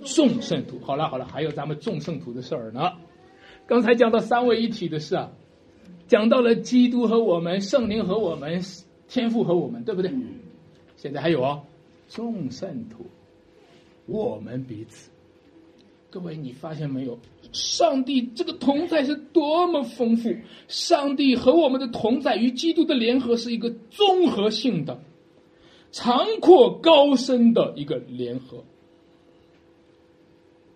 众圣徒？好了好了，还有咱们众圣徒的事儿呢。刚才讲到三位一体的事啊，讲到了基督和我们，圣灵和我们，天赋和我们，对不对？现在还有哦，众圣徒，我们彼此。各位，你发现没有？上帝这个同在是多么丰富！上帝和我们的同在与基督的联合是一个综合性的、长阔高深的一个联合。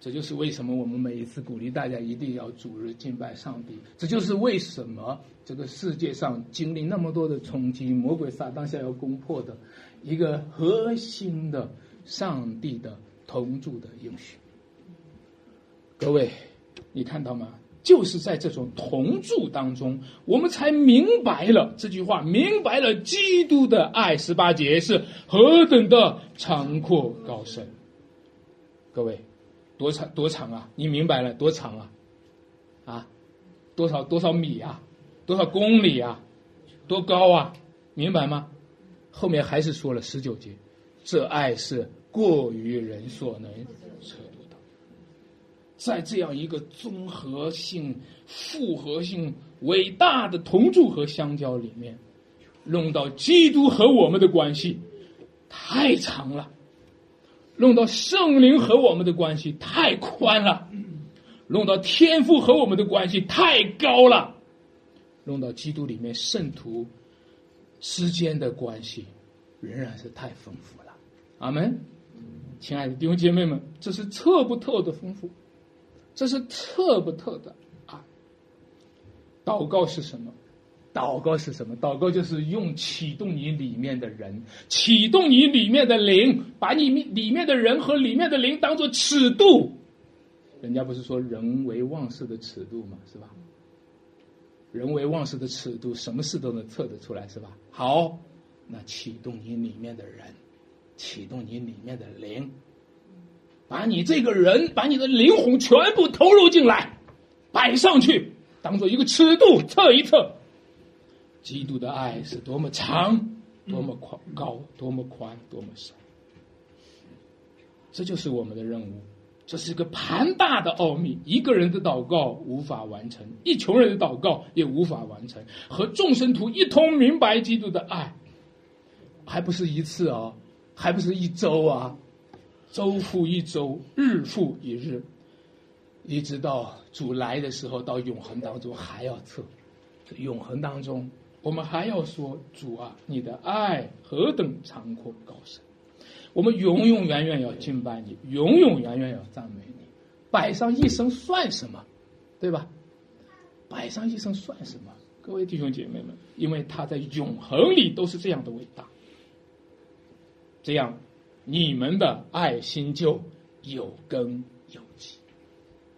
这就是为什么我们每一次鼓励大家一定要主日敬拜上帝。这就是为什么这个世界上经历那么多的冲击，魔鬼撒旦想要攻破的。一个核心的上帝的同住的应许，各位，你看到吗？就是在这种同住当中，我们才明白了这句话，明白了基督的爱十八节是何等的长阔高深。各位，多长多长啊？你明白了多长啊？啊，多少多少米啊？多少公里啊？多高啊？明白吗？后面还是说了十九节，这爱是过于人所能测。在这样一个综合性、复合性、伟大的同住和相交里面，弄到基督和我们的关系太长了，弄到圣灵和我们的关系太宽了，弄到天赋和我们的关系太高了，弄到基督里面圣徒。之间的关系仍然是太丰富了，阿门，亲爱的弟兄姐妹们，这是测不透的丰富，这是测不特的啊！祷告是什么？祷告是什么？祷告就是用启动你里面的人，启动你里面的灵，把你里面的人和里面的灵当做尺度。人家不是说人为忘事的尺度吗？是吧？人为忘事的尺度，什么事都能测得出来，是吧？好，那启动你里面的人，启动你里面的灵，把你这个人，把你的灵魂全部投入进来，摆上去，当做一个尺度测一测，基督的爱是多么长，多么宽高，多么宽，多么深。这就是我们的任务，这是一个庞大的奥秘。一个人的祷告无法完成，一穷人的祷告也无法完成。和众生徒一同明白基督的爱，还不是一次啊，还不是一周啊，周复一周，日复一日，一直到主来的时候，到永恒当中还要测。永恒当中，我们还要说主啊，你的爱何等长阔高深。我们永永远远要敬拜你，永永远远要赞美你，摆上一生算什么，对吧？摆上一生算什么？各位弟兄姐妹们，因为他在永恒里都是这样的伟大，这样你们的爱心就有根有基。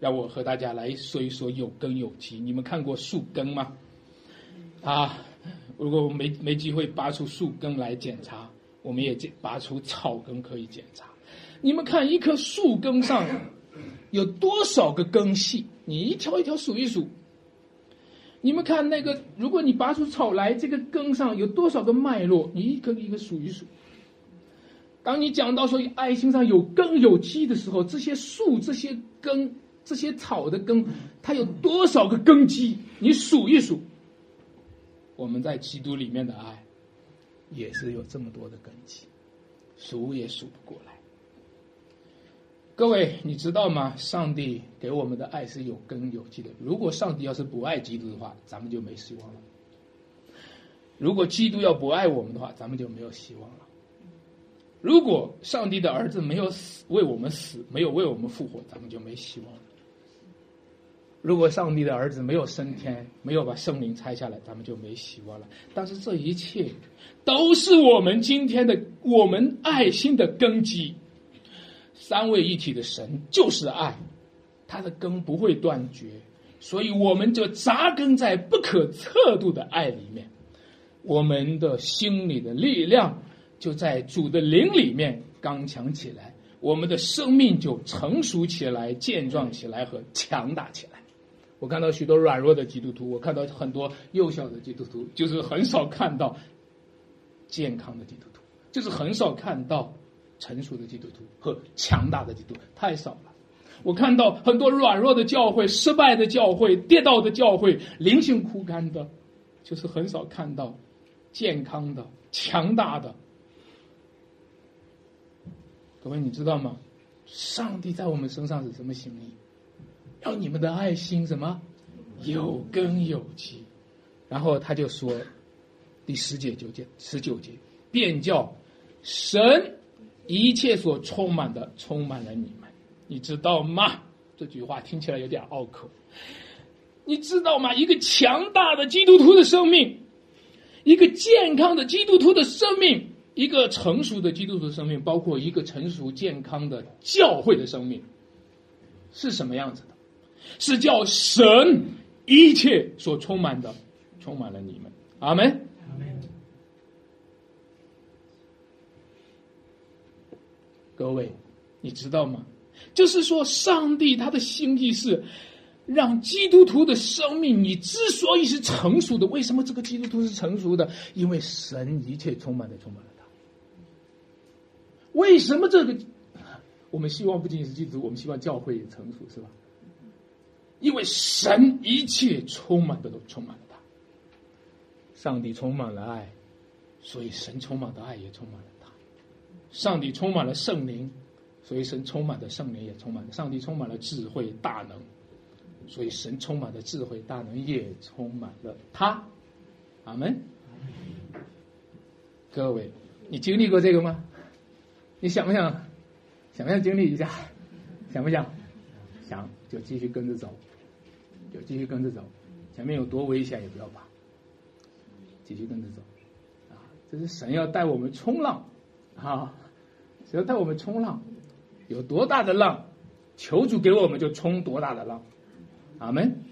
让我和大家来说一说有根有基。你们看过树根吗？啊，如果没没机会拔出树根来检查。我们也检拔出草根可以检查，你们看一棵树根上 有多少个根系？你一条一条数一数。你们看那个，如果你拔出草来，这个根上有多少个脉络？你一根一个数一数。当你讲到说爱心上有根有基的时候，这些树、这些根、这些草的根，它有多少个根基？你数一数。我们在基督里面的爱。也是有这么多的根基，数也数不过来。各位，你知道吗？上帝给我们的爱是有根有基的。如果上帝要是不爱基督的话，咱们就没希望了；如果基督要不爱我们的话，咱们就没有希望了。如果上帝的儿子没有死为我们死，没有为我们复活，咱们就没希望了。如果上帝的儿子没有升天，没有把圣灵拆下来，咱们就没希望了。但是这一切，都是我们今天的我们爱心的根基。三位一体的神就是爱，他的根不会断绝，所以我们就扎根在不可测度的爱里面。我们的心里的力量就在主的灵里面刚强起来，我们的生命就成熟起来、健壮起来和强大起来。我看到许多软弱的基督徒，我看到很多幼小的基督徒，就是很少看到健康的基督徒，就是很少看到成熟的基督徒和强大的基督徒，太少了。我看到很多软弱的教会、失败的教会、跌倒的教会、灵性枯干的，就是很少看到健康的、强大的。各位，你知道吗？上帝在我们身上是什么心意？让你们的爱心什么有根有基，然后他就说第十节九节十九节，便叫神一切所充满的充满了你们，你知道吗？这句话听起来有点拗口。你知道吗？一个强大的基督徒的生命，一个健康的基督徒的生命，一个成熟的基督徒生命，包括一个成熟健康的教会的生命，是什么样子的？是叫神一切所充满的，充满了你们，阿门。各位，你知道吗？就是说，上帝他的心意是让基督徒的生命，你之所以是成熟的，为什么这个基督徒是成熟的？因为神一切充满的，充满了。为什么这个？我们希望不仅仅是基督，我们希望教会也成熟，是吧？因为神一切充满的都充满了他，上帝充满了爱，所以神充满的爱也充满了他。上帝充满了圣灵，所以神充满的圣灵也充满了。上帝充满了智慧大能，所以神充满的智慧大能也充满了他。阿门。各位，你经历过这个吗？你想不想？想不想经历一下？想不想？想就继续跟着走。就继续跟着走，前面有多危险也不要怕，继续跟着走，啊，这是神要带我们冲浪，啊，神要带我们冲浪，有多大的浪，求主给我们就冲多大的浪，阿门。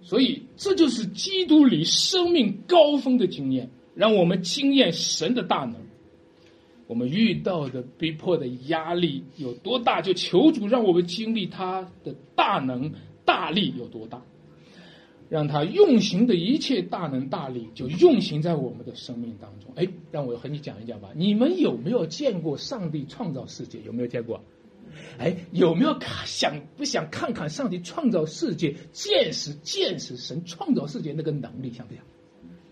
所以这就是基督里生命高峰的经验，让我们经验神的大能。我们遇到的逼迫的压力有多大，就求主让我们经历他的大能。大力有多大？让他用行的一切大能大力就用行在我们的生命当中。哎，让我和你讲一讲吧。你们有没有见过上帝创造世界？有没有见过？哎，有没有看想不想看看上帝创造世界、见识见识神创造世界那个能力？想不想？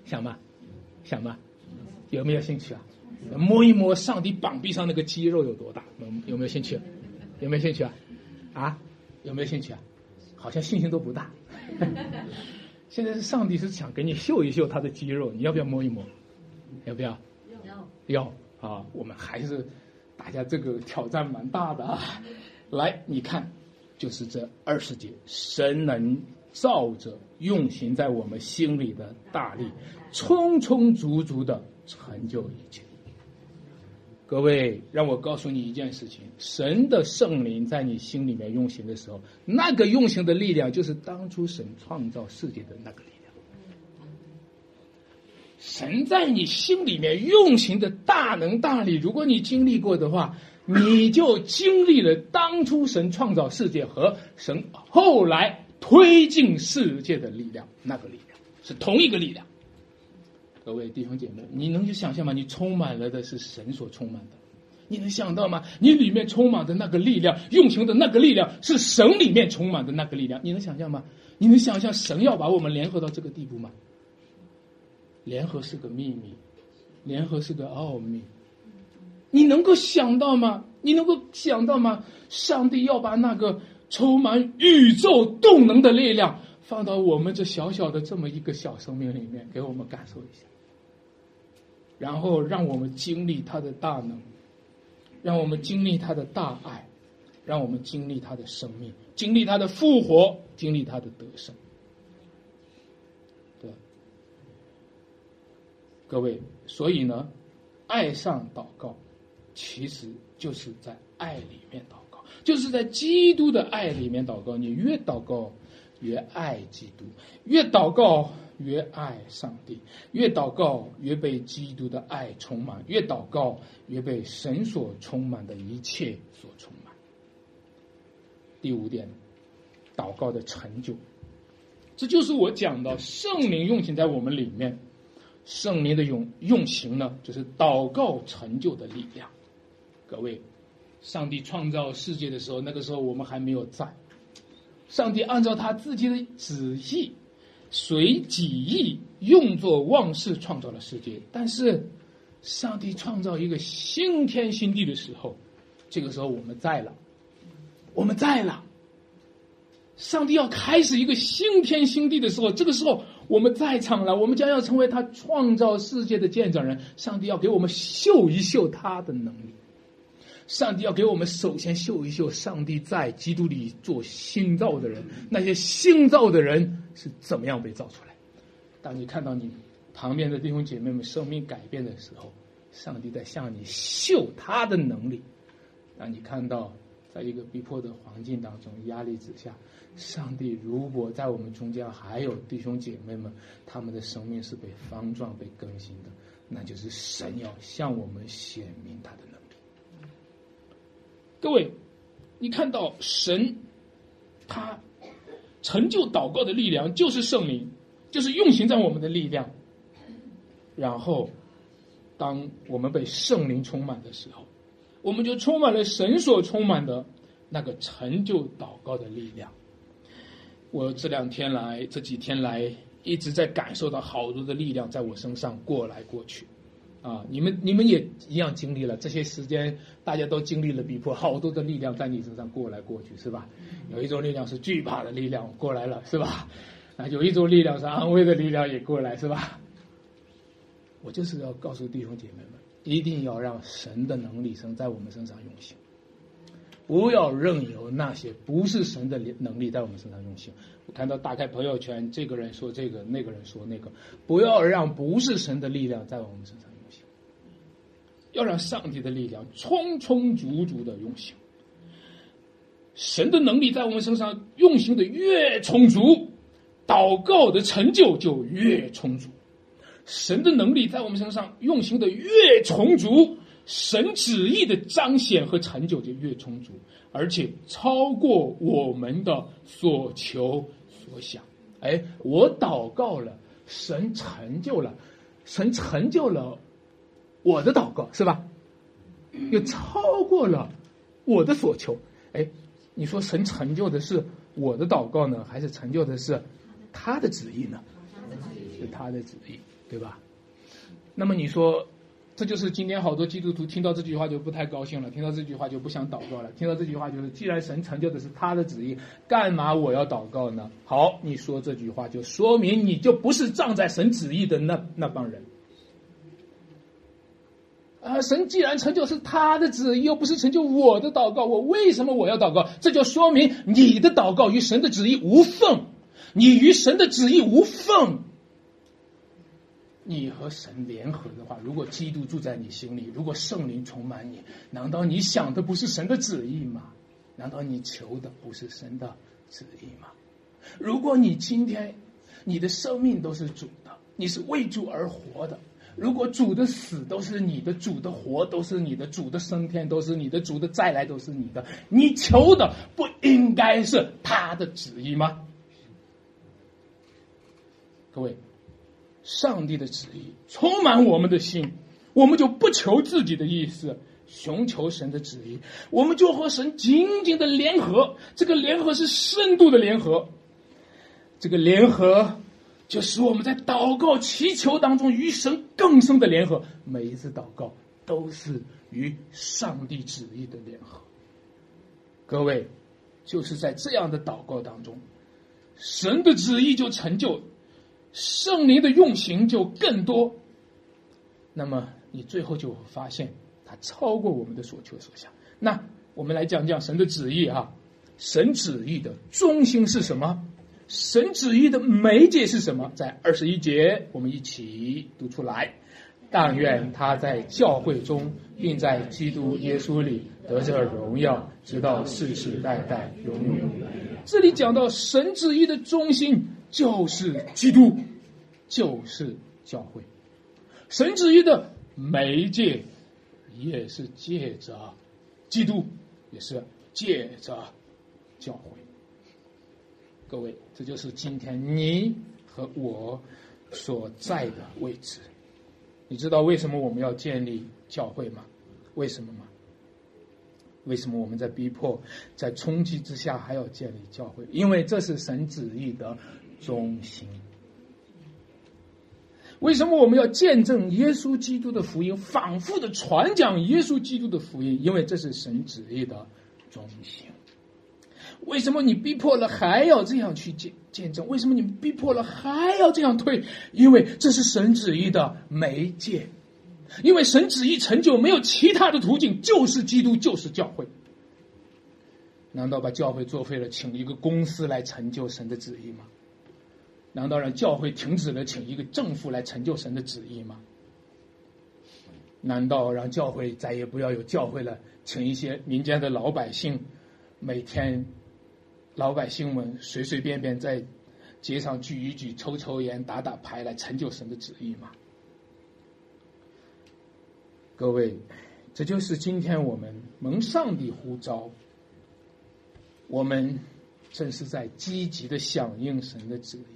想吗？想吗？有没有兴趣啊？摸一摸上帝膀臂上那个肌肉有多大？有有没有兴趣？有没有兴趣啊？啊？有没有兴趣啊？好像信心都不大。现在是上帝是想给你秀一秀他的肌肉，你要不要摸一摸？要不要？要。要啊！我们还是大家这个挑战蛮大的啊！来，你看，就是这二十节，神能照着用行在我们心里的大力，充充足足的成就一切。各位，让我告诉你一件事情：神的圣灵在你心里面运行的时候，那个运行的力量，就是当初神创造世界的那个力量。神在你心里面运行的大能大力，如果你经历过的话，你就经历了当初神创造世界和神后来推进世界的力量，那个力量是同一个力量。各位弟兄姐妹，你能去想象吗？你充满了的是神所充满的，你能想到吗？你里面充满的那个力量，用行的那个力量，是神里面充满的那个力量，你能想象吗？你能想象神要把我们联合到这个地步吗？联合是个秘密，联合是个奥秘，你能够想到吗？你能够想到吗？上帝要把那个充满宇宙动能的力量放到我们这小小的这么一个小生命里面，给我们感受一下。然后让我们经历他的大能，让我们经历他的大爱，让我们经历他的生命，经历他的复活，经历他的得胜。对，各位，所以呢，爱上祷告，其实就是在爱里面祷告，就是在基督的爱里面祷告。你越祷告，越爱基督；越祷告。越爱上帝，越祷告越被基督的爱充满；越祷告越被神所充满的一切所充满。第五点，祷告的成就，这就是我讲的圣灵用行在我们里面。圣灵的用用行呢，就是祷告成就的力量。各位，上帝创造世界的时候，那个时候我们还没有在。上帝按照他自己的旨意。随己意用作万事创造了世界，但是上帝创造一个新天新地的时候，这个时候我们在了，我们在了。上帝要开始一个新天新地的时候，这个时候我们在场了，我们将要成为他创造世界的见证人。上帝要给我们秀一秀他的能力。上帝要给我们首先秀一秀，上帝在基督里做新造的人，那些新造的人是怎么样被造出来？当你看到你旁边的弟兄姐妹们生命改变的时候，上帝在向你秀他的能力。当你看到在一个逼迫的环境当中、压力之下，上帝如果在我们中间还有弟兄姐妹们，他们的生命是被方壮、被更新的，那就是神要向我们显明他的能。各位，你看到神，他成就祷告的力量就是圣灵，就是运行在我们的力量。然后，当我们被圣灵充满的时候，我们就充满了神所充满的那个成就祷告的力量。我这两天来，这几天来，一直在感受到好多的力量在我身上过来过去。啊，你们你们也一样经历了这些时间，大家都经历了逼迫，好多的力量在你身上过来过去，是吧？有一种力量是惧怕的力量过来了，是吧？啊，有一种力量是安慰的力量也过来，是吧？我就是要告诉弟兄姐妹们，一定要让神的能力生在我们身上运行，不要任由那些不是神的能力在我们身上运行。我看到打开朋友圈，这个人说这个，那个人说那个，不要让不是神的力量在我们身上运行。要让上帝的力量充充足足的运行，神的能力在我们身上运行的越充足，祷告的成就就越充足。神的能力在我们身上运行的越充足，神旨意的彰显和成就就越充足，而且超过我们的所求所想。哎，我祷告了，神成就了，神成就了我的祷告，是吧？又超过了我的所求。哎，你说神成就的是我的祷告呢，还是成就的是他的旨意呢？是他的旨意，对吧？那么你说，这就是今天好多基督徒听到这句话就不太高兴了，听到这句话就不想祷告了，听到这句话就是，既然神成就的是他的旨意，干嘛我要祷告呢？好，你说这句话就说明你就不是站在神旨意的那那帮人。啊，神既然成就是他的旨意，又不是成就我的祷告，我为什么我要祷告？这就说明你的祷告与神的旨意无缝，你与神的旨意无缝。你和神联合的话，如果基督住在你心里，如果圣灵充满你，难道你想的不是神的旨意吗？难道你求的不是神的旨意吗？如果你今天你的生命都是主的，你是为主而活的，如果主的死都是你的，主的活都是你的，主的升天都是你的，主的再来都是你的，你求的不应该是他的旨意吗？各位。上帝的旨意充满我们的心，我们就不求自己的意思，寻求神的旨意，我们就和神紧紧的联合。这个联合是深度的联合，这个联合就使我们在祷告祈求当中与神更深的联合。每一次祷告都是与上帝旨意的联合。各位，就是在这样的祷告当中，神的旨意就成就。圣灵的用刑就更多，那么你最后就会发现，它超过我们的所求所想。那我们来讲讲神的旨意啊，神旨意的中心是什么？神旨意的媒介是什么？在二十一节，我们一起读出来。但愿他在教会中，并在基督耶稣里得着荣耀，直到世世代代，永永远远。这里讲到神旨意的中心。就是基督，就是教会，神旨意的媒介也是借着基督，也是借着教会。各位，这就是今天你和我所在的位置。你知道为什么我们要建立教会吗？为什么吗？为什么我们在逼迫、在冲击之下还要建立教会？因为这是神旨意的。中心。为什么我们要见证耶稣基督的福音，反复的传讲耶稣基督的福音？因为这是神旨意的中心。为什么你逼迫了还要这样去见见证？为什么你逼迫了还要这样推？因为这是神旨意的媒介。因为神旨意成就没有其他的途径，就是基督，就是教会。难道把教会作废了，请一个公司来成就神的旨意吗？难道让教会停止了请一个政府来成就神的旨意吗？难道让教会再也不要有教会了，请一些民间的老百姓，每天老百姓们随随便便在街上聚一聚、抽抽烟、打打牌来成就神的旨意吗？各位，这就是今天我们蒙上帝呼召，我们正是在积极的响应神的旨意。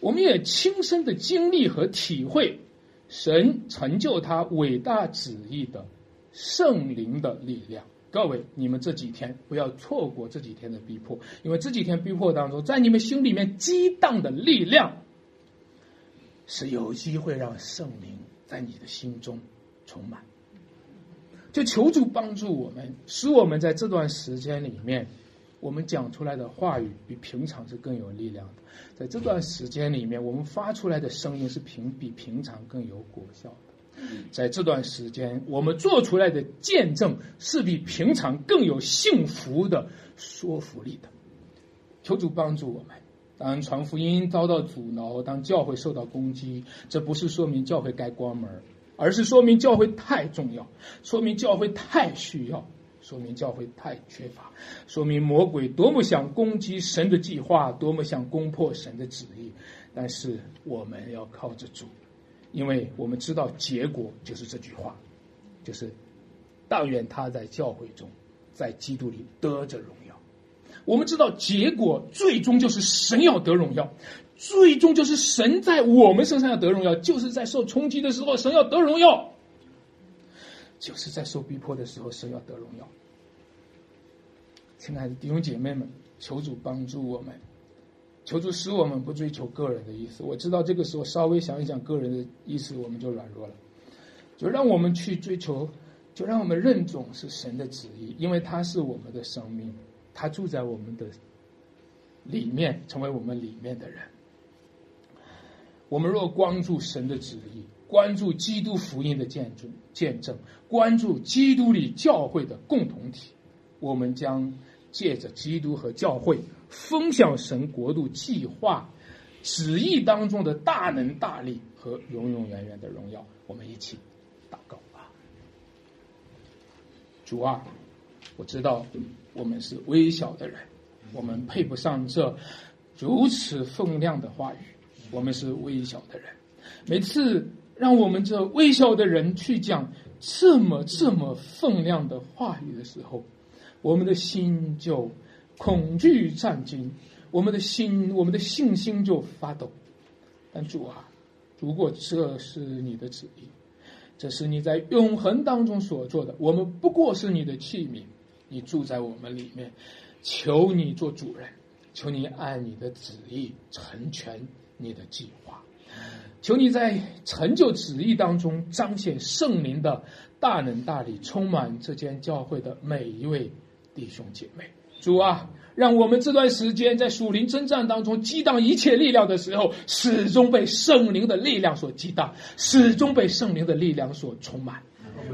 我们也亲身的经历和体会，神成就他伟大旨意的圣灵的力量。各位，你们这几天不要错过这几天的逼迫，因为这几天逼迫当中，在你们心里面激荡的力量，是有机会让圣灵在你的心中充满。就求助帮助我们，使我们在这段时间里面。我们讲出来的话语比平常是更有力量的，在这段时间里面，我们发出来的声音是平比平常更有果效的。在这段时间，我们做出来的见证是比平常更有幸福的说服力的。求主帮助我们。当传福音遭到阻挠，当教会受到攻击，这不是说明教会该关门，而是说明教会太重要，说明教会太需要。说明教会太缺乏，说明魔鬼多么想攻击神的计划，多么想攻破神的旨意。但是我们要靠着主，因为我们知道结果就是这句话，就是但愿他在教会中，在基督里得着荣耀。我们知道结果最终就是神要得荣耀，最终就是神在我们身上要得荣耀，就是在受冲击的时候，神要得荣耀，就是在受逼迫的时候，神要得荣耀。亲爱的弟兄姐妹们，求主帮助我们。求助使我们不追求个人的意思。我知道这个时候稍微想一想个人的意思，我们就软弱了。就让我们去追求，就让我们认总是神的旨意，因为他是我们的生命，他住在我们的里面，成为我们里面的人。我们若关注神的旨意，关注基督福音的见证，见证，关注基督里教会的共同体，我们将借着基督和教会。分享神国度计划旨意当中的大能大力和永永远远的荣耀，我们一起祷告吧。主啊，我知道我们是微小的人，我们配不上这如此分量的话语。我们是微小的人，每次让我们这微小的人去讲这么这么分量的话语的时候，我们的心就。恐惧战惊，我们的心，我们的信心就发抖。但主啊，如果这是你的旨意，这是你在永恒当中所做的，我们不过是你的器皿，你住在我们里面，求你做主人，求你按你的旨意成全你的计划，求你在成就旨意当中彰显圣灵的大能大力，充满这间教会的每一位弟兄姐妹。主啊，让我们这段时间在属灵征战当中激荡一切力量的时候，始终被圣灵的力量所激荡，始终被圣灵的力量所充满。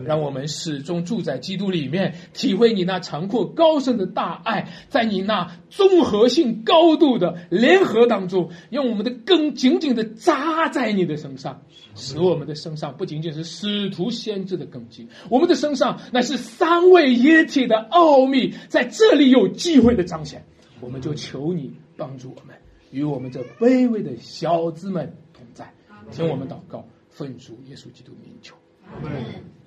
让我们始终住在基督里面，体会你那长阔高深的大爱，在你那综合性高度的联合当中，用我们的根紧紧的扎在你的身上，使我们的身上不仅仅是使徒先知的根基，我们的身上乃是三位一体的奥秘，在这里有机会的彰显。我们就求你帮助我们，与我们这卑微的小子们同在，听我们祷告，奉主耶稣基督名求。